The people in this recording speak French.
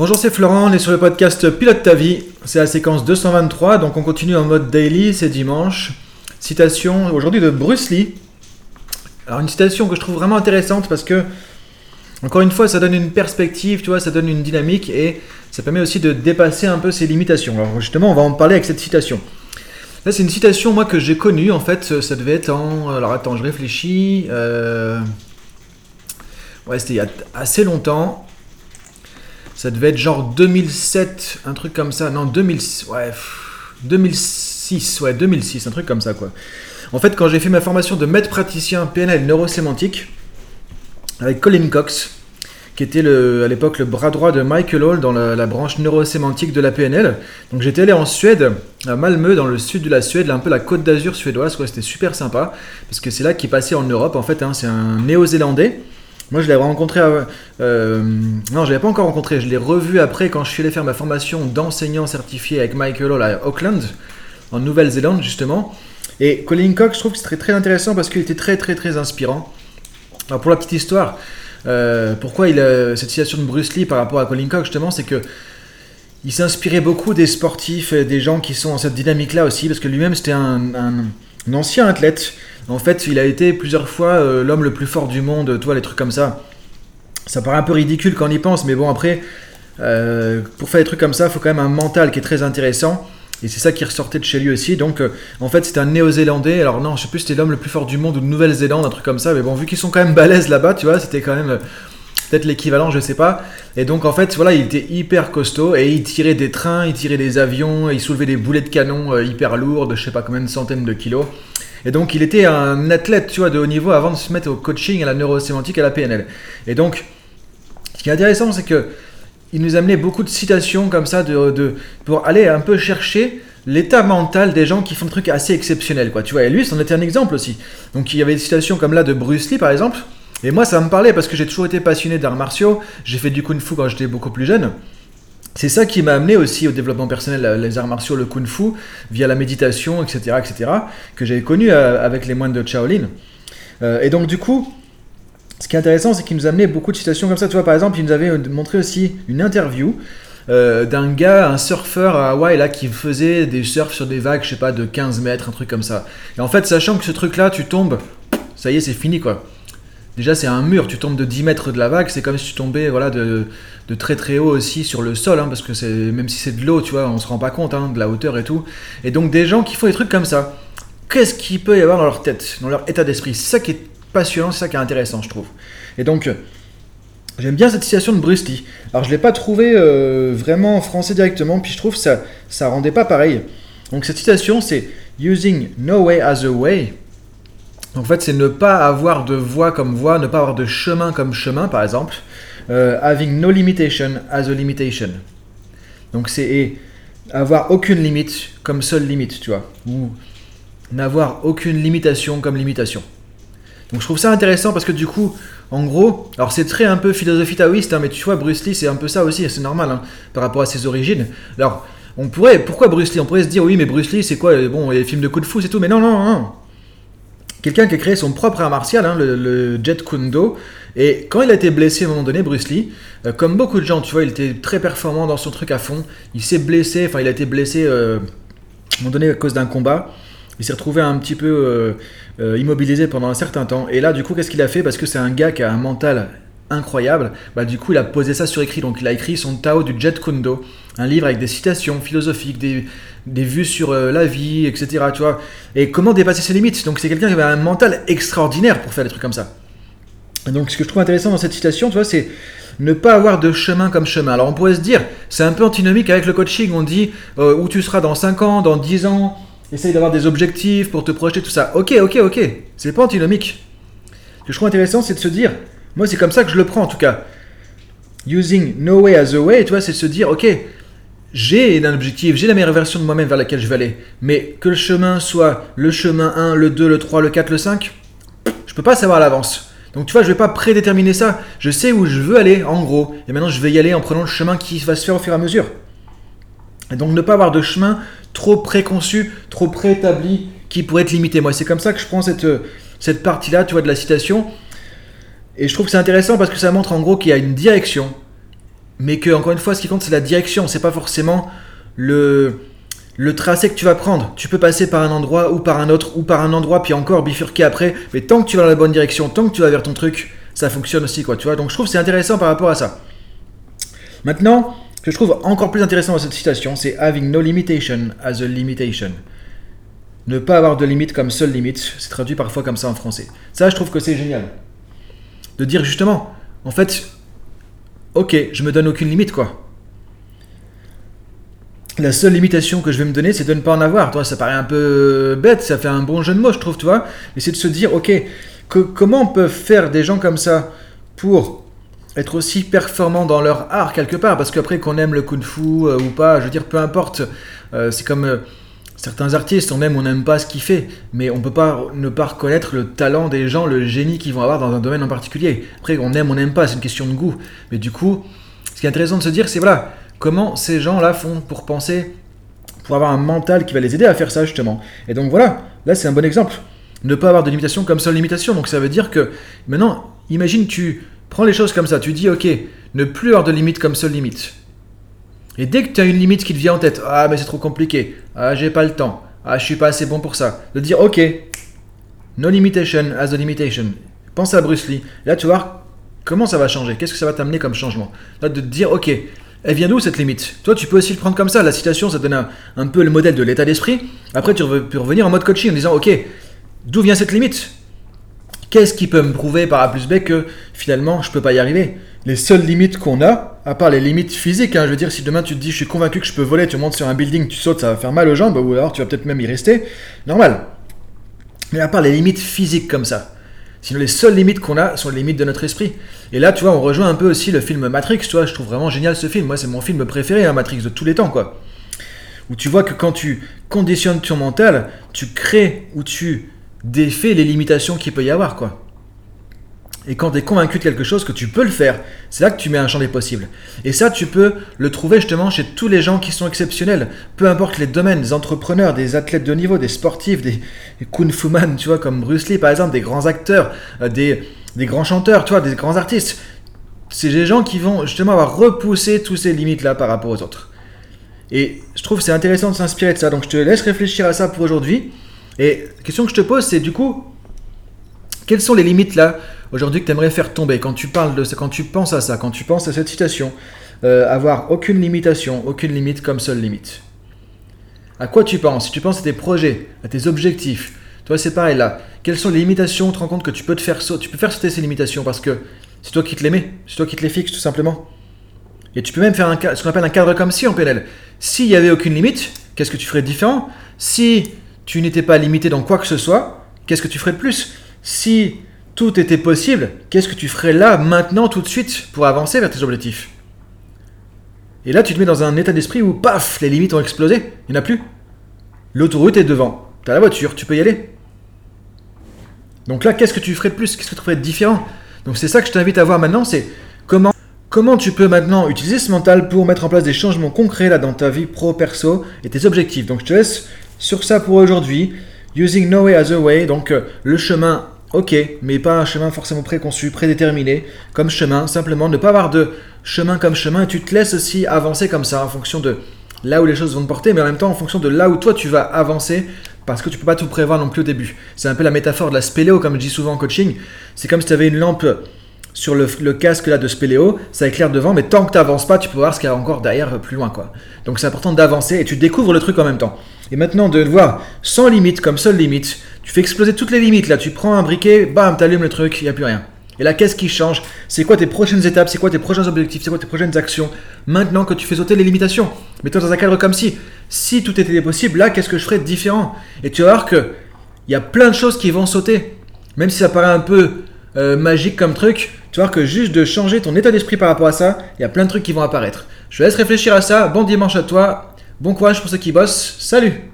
Bonjour, c'est Florent, on est sur le podcast Pilote ta vie. C'est la séquence 223, donc on continue en mode daily, c'est dimanche. Citation aujourd'hui de Bruce Lee. Alors une citation que je trouve vraiment intéressante parce que, encore une fois, ça donne une perspective, tu vois, ça donne une dynamique et ça permet aussi de dépasser un peu ses limitations. Alors justement, on va en parler avec cette citation. Là, c'est une citation, moi, que j'ai connue, en fait, ça devait être en... Alors attends, je réfléchis. Euh, ouais, c'était il y a assez longtemps. Ça devait être genre 2007, un truc comme ça. Non, 2006, ouais, 2006, ouais, 2006, un truc comme ça, quoi. En fait, quand j'ai fait ma formation de maître praticien PNL neurosémantique avec Colin Cox, qui était le, à l'époque le bras droit de Michael Hall dans la, branche neurosémantique de la PNL. Donc j'étais allé en Suède, à Malmö, dans le sud de la Suède, un peu la côte d'Azur suédoise, quoi. C'était super sympa, parce que c'est là qu'il passait en Europe, en fait. Hein. c'est un néo-zélandais moi, je l'ai rencontré. Euh, euh, non, je l'avais pas encore rencontré. Je l'ai revu après quand je suis allé faire ma formation d'enseignant certifié avec Michael Hall à Auckland, en Nouvelle-Zélande, justement. Et Colin Cox, je trouve que c'est très, intéressant parce qu'il était très, très, très inspirant. Alors, pour la petite histoire, euh, pourquoi cette citation de Bruce Lee par rapport à Colin Cox, justement, c'est que il s'inspirait beaucoup des sportifs des gens qui sont dans cette dynamique-là aussi, parce que lui-même, c'était un ancien athlète en fait, il a été plusieurs fois euh, l'homme le plus fort du monde, toi, les trucs comme ça. Ça paraît un peu ridicule quand on y pense, mais bon, après, euh, pour faire des trucs comme ça, il faut quand même un mental qui est très intéressant. Et c'est ça qui ressortait de chez lui aussi. Donc, euh, en fait, c'était un néo-zélandais. Alors, non, je sais plus c'était l'homme le plus fort du monde ou de Nouvelle-Zélande, un truc comme ça. Mais bon, vu qu'ils sont quand même balèzes là-bas, tu vois, c'était quand même peut-être l'équivalent, je sais pas. Et donc, en fait, voilà, il était hyper costaud et il tirait des trains, il tirait des avions, il soulevait des boulets de canon hyper lourdes, je sais pas combien de centaines de kilos. Et donc, il était un athlète, tu vois, de haut niveau avant de se mettre au coaching, à la neurosémantique, à la PNL. Et donc, ce qui est intéressant, c'est que il nous amenait beaucoup de citations comme ça de, pour aller un peu chercher l'état mental des gens qui font des trucs assez exceptionnels, quoi. Tu vois, et lui, c'en était un exemple aussi. Donc, il y avait des citations comme là de Bruce Lee, par exemple. Et moi, ça me parlait parce que j'ai toujours été passionné d'arts martiaux. J'ai fait du kung fu quand j'étais beaucoup plus jeune c'est ça qui m'a amené aussi au développement personnel, les arts martiaux, le kung fu, via la méditation, etc., etc., que j'avais connu euh, avec les moines de Shaolin. Euh, et donc, du coup, ce qui est intéressant, c'est qu'il nous amenait beaucoup de citations comme ça. Tu vois, par exemple, il nous avait montré aussi une interview euh, d'un gars, un surfeur à Hawaï, là, qui faisait des surfs sur des vagues, je sais pas, de 15 mètres, un truc comme ça. Et en fait, sachant que ce truc-là, tu tombes, ça y est, c'est fini, quoi. Déjà, c'est un mur, tu tombes de 10 mètres de la vague, c'est comme si tu tombais voilà, de, très très haut aussi sur le sol, hein, parce que c'est même si c'est de l'eau, tu vois, on se rend pas compte hein, de la hauteur et tout. Et donc, des gens qui font des trucs comme ça, qu'est-ce qu'il peut y avoir dans leur tête, dans leur état d'esprit? C'est ça qui est passionnant, c'est ça qui est intéressant, je trouve. Et donc, j'aime bien cette citation de Bruce Lee. Alors, je l'ai pas trouvé euh, vraiment en français directement, puis je trouve que ça ça rendait pas pareil. Donc, cette citation, c'est Using no way as a way en fait, c'est ne pas avoir de voie comme voie, ne pas avoir de chemin comme chemin, par exemple. Euh, having no limitation as a limitation. Donc c'est avoir aucune limite comme seule limite, tu vois. Ou n'avoir aucune limitation comme limitation. Donc je trouve ça intéressant parce que du coup, en gros, alors c'est très un peu philosophie taoïste, hein, mais tu vois, Bruce Lee, c'est un peu ça aussi, c'est normal hein, par rapport à ses origines. Alors, on pourrait, pourquoi Bruce Lee? On pourrait se dire, oui, mais Bruce Lee, c'est quoi Bon, les films de coups de fou, c'est tout, mais non, non, non quelqu'un qui a créé son propre art martial, hein, le, Jet Kundo. Et quand il a été blessé à un moment donné, Bruce Lee, euh, comme beaucoup de gens, tu vois, il était très performant dans son truc à fond. Il s'est blessé, enfin, il a été blessé euh, à un moment donné à cause d'un combat. Il s'est retrouvé un petit peu euh, immobilisé pendant un certain temps. Et là, du coup, qu'est-ce qu'il a fait? Parce que c'est un gars qui a un mental incroyable, bah, du coup, il a posé ça sur écrit. Donc, il a écrit son Tao du Jet Kundo, un livre avec des citations philosophiques, des, des vues sur euh, la vie, etc. Tu vois et comment dépasser ses limites. Donc c'est quelqu'un qui avait un mental extraordinaire pour faire des trucs comme ça. donc ce que je trouve intéressant dans cette citation, tu vois, c'est ne pas avoir de chemin comme chemin. Alors on pourrait se dire, c'est un peu antinomique avec le coaching. On dit euh, où tu seras dans 5 ans, dans 10 ans. Essaye d'avoir des objectifs pour te projeter, tout ça. Ok, ok, ok. C'est pas antinomique. Ce que je trouve intéressant, c'est de se dire, moi c'est comme ça que je le prends en tout cas. Using no way as a way, tu vois, c'est se dire, ok, j'ai un objectif, j'ai la meilleure version de moi-même vers laquelle je vais aller. Mais que le chemin soit le chemin 1, le 2, le 3, le 4, le 5, je peux pas savoir à l'avance. Donc tu vois, je vais pas prédéterminer ça. Je sais où je veux aller, en gros. Et maintenant, je vais y aller en prenant le chemin qui va se faire au fur et à mesure. Et donc ne pas avoir de chemin trop préconçu, trop préétabli, qui pourrait être limité. Moi, c'est comme ça que je prends cette, cette partie-là, tu vois, de la citation. Et je trouve que c'est intéressant parce que ça montre en gros qu'il y a une direction, mais que, encore une fois, ce qui compte, c'est la direction, c'est pas forcément le, le tracé que tu vas prendre. Tu peux passer par un endroit ou par un autre, ou par un endroit, puis encore bifurquer après, mais tant que tu vas dans la bonne direction, tant que tu vas vers ton truc, ça fonctionne aussi, quoi, tu vois. Donc je trouve que c'est intéressant par rapport à ça. Maintenant, ce que je trouve encore plus intéressant dans cette citation, c'est having no limitation as a limitation. Ne pas avoir de limite comme seule limite, c'est traduit parfois comme ça en français. Ça, je trouve que c'est génial. De dire justement, en fait, ok, je me donne aucune limite, quoi. La seule limitation que je vais me donner, c'est de ne pas en avoir. Toi, ça paraît un peu bête, ça fait un bon jeu de mots, je trouve, tu vois. Mais c'est de se dire, ok, comment peuvent faire des gens comme ça pour être aussi performants dans leur art quelque part? Parce qu'après, qu'on aime le kung-fu euh, ou pas, je veux dire, peu importe. Euh, c'est comme euh, certains artistes, on aime ou on n'aime pas ce qu'il fait, mais on peut pas ne pas reconnaître le talent des gens, le génie qu'ils vont avoir dans un domaine en particulier. Après, on aime ou on n'aime pas, c'est une question de goût. Mais du coup, ce qui est intéressant de se dire, c'est voilà, comment ces gens-là font pour penser, pour avoir un mental qui va les aider à faire ça justement. Et donc voilà, là c'est un bon exemple ne pas avoir de limitation comme seule limitation. Donc ça veut dire que maintenant, imagine tu prends les choses comme ça, tu dis ok, ne plus avoir de limite comme seule limite. Et dès que tu as une limite qui te vient en tête, ah mais c'est trop compliqué, ah j'ai pas le temps, ah je suis pas assez bon pour ça, de dire ok, no limitation as a limitation. Pense à Bruce Lee. Là tu vois comment ça va changer, qu'est-ce que ça va t'amener comme changement. Là de te dire ok, elle vient d'où cette limite? Toi, tu peux aussi le prendre comme ça. La citation, ça donne un, un peu le modèle de l'état d'esprit. Après, tu peux revenir en mode coaching en disant Ok, D'où vient cette limite? Qu'est-ce qui peut me prouver par A plus B que finalement je peux pas y arriver? Les seules limites qu'on a, à part les limites physiques, hein, je veux dire, si demain tu te dis je suis convaincu que je peux voler, tu montes sur un building, tu sautes, ça va faire mal aux jambes, ou alors tu vas peut-être même y rester, normal. Mais à part les limites physiques comme ça, sinon les seules limites qu'on a sont les limites de notre esprit. Et là, tu vois, on rejoint un peu aussi le film Matrix, tu vois, je trouve vraiment génial ce film, moi c'est mon film préféré, hein, Matrix, de tous les temps, quoi. Où tu vois que quand tu conditionnes ton mental, tu crées ou tu défait les limitations qu'il peut y avoir, quoi. Et quand tu es convaincu de quelque chose, que tu peux le faire, c'est là que tu mets un champ des possibles. Et ça, tu peux le trouver justement chez tous les gens qui sont exceptionnels, peu importe les domaines, des entrepreneurs, des athlètes de niveau, des sportifs, des, kung fu man, tu vois, comme Bruce Lee par exemple, des grands acteurs, euh, des, des grands chanteurs, tu vois, des grands artistes. C'est des gens qui vont justement avoir repoussé tous ces limites-là par rapport aux autres. Et je trouve c'est intéressant de s'inspirer de ça. Donc je te laisse réfléchir à ça pour aujourd'hui. Et la question que je te pose, c'est du coup, quelles sont les limites là aujourd'hui que tu aimerais faire tomber quand tu parles de quand tu penses à ça, quand tu penses à cette citation euh, Avoir aucune limitation, aucune limite comme seule limite. À quoi tu penses? Si tu penses à tes projets, à tes objectifs, toi c'est pareil là. Quelles sont les limitations Tu te rends compte que tu peux te faire sauter, tu peux faire sauter ces limitations parce que c'est toi qui te les mets, c'est toi qui te les fixes tout simplement. Et tu peux même faire un, ce qu'on appelle un cadre comme si en PNL. S'il n'y avait aucune limite, qu'est-ce que tu ferais de différent? Si tu n'étais pas limité dans quoi que ce soit, qu'est-ce que tu ferais de plus? Si tout était possible, qu'est-ce que tu ferais là, maintenant, tout de suite, pour avancer vers tes objectifs? Et là, tu te mets dans un état d'esprit où, paf, les limites ont explosé, il n'y en a plus. L'autoroute est devant, tu as la voiture, tu peux y aller. Donc là, qu'est-ce que tu ferais de plus? Qu'est-ce que tu ferais de différent? Donc c'est ça que je t'invite à voir maintenant, c'est comment Comment tu peux maintenant utiliser ce mental pour mettre en place des changements concrets là dans ta vie pro-perso et tes objectifs Donc je te laisse sur ça pour aujourd'hui. Using no way as a way, donc euh, le chemin, ok, mais pas un chemin forcément préconçu, prédéterminé comme chemin. Simplement ne pas avoir de chemin comme chemin et tu te laisses aussi avancer comme ça en fonction de là où les choses vont te porter, mais en même temps en fonction de là où toi tu vas avancer parce que tu peux pas tout prévoir non plus au début. C'est un peu la métaphore de la spéléo, comme je dis souvent en coaching. C'est comme si tu avais une lampe sur le, casque là de spéléo, ça éclaire devant, mais tant que tu n'avances pas, tu peux voir ce qu'il y a encore derrière plus loin. quoi. Donc c'est important d'avancer et tu découvres le truc en même temps. Et maintenant de le voir sans limite, comme seule limite, tu fais exploser toutes les limites là, tu prends un briquet, bam, tu allumes le truc, il n'y a plus rien. Et là, qu'est-ce qui change? C'est quoi tes prochaines étapes? C'est quoi tes prochains objectifs? C'est quoi tes prochaines actions? Maintenant que tu fais sauter les limitations, mets-toi dans un cadre comme si, si tout était possible, là, qu'est-ce que je ferais de différent? Et tu vas voir que il y a plein de choses qui vont sauter. Même si ça paraît un peu euh, magique comme truc, tu vois que juste de changer ton état d'esprit par rapport à ça, il y a plein de trucs qui vont apparaître. Je te laisse réfléchir à ça. Bon dimanche à toi. Bon courage pour ceux qui bossent. Salut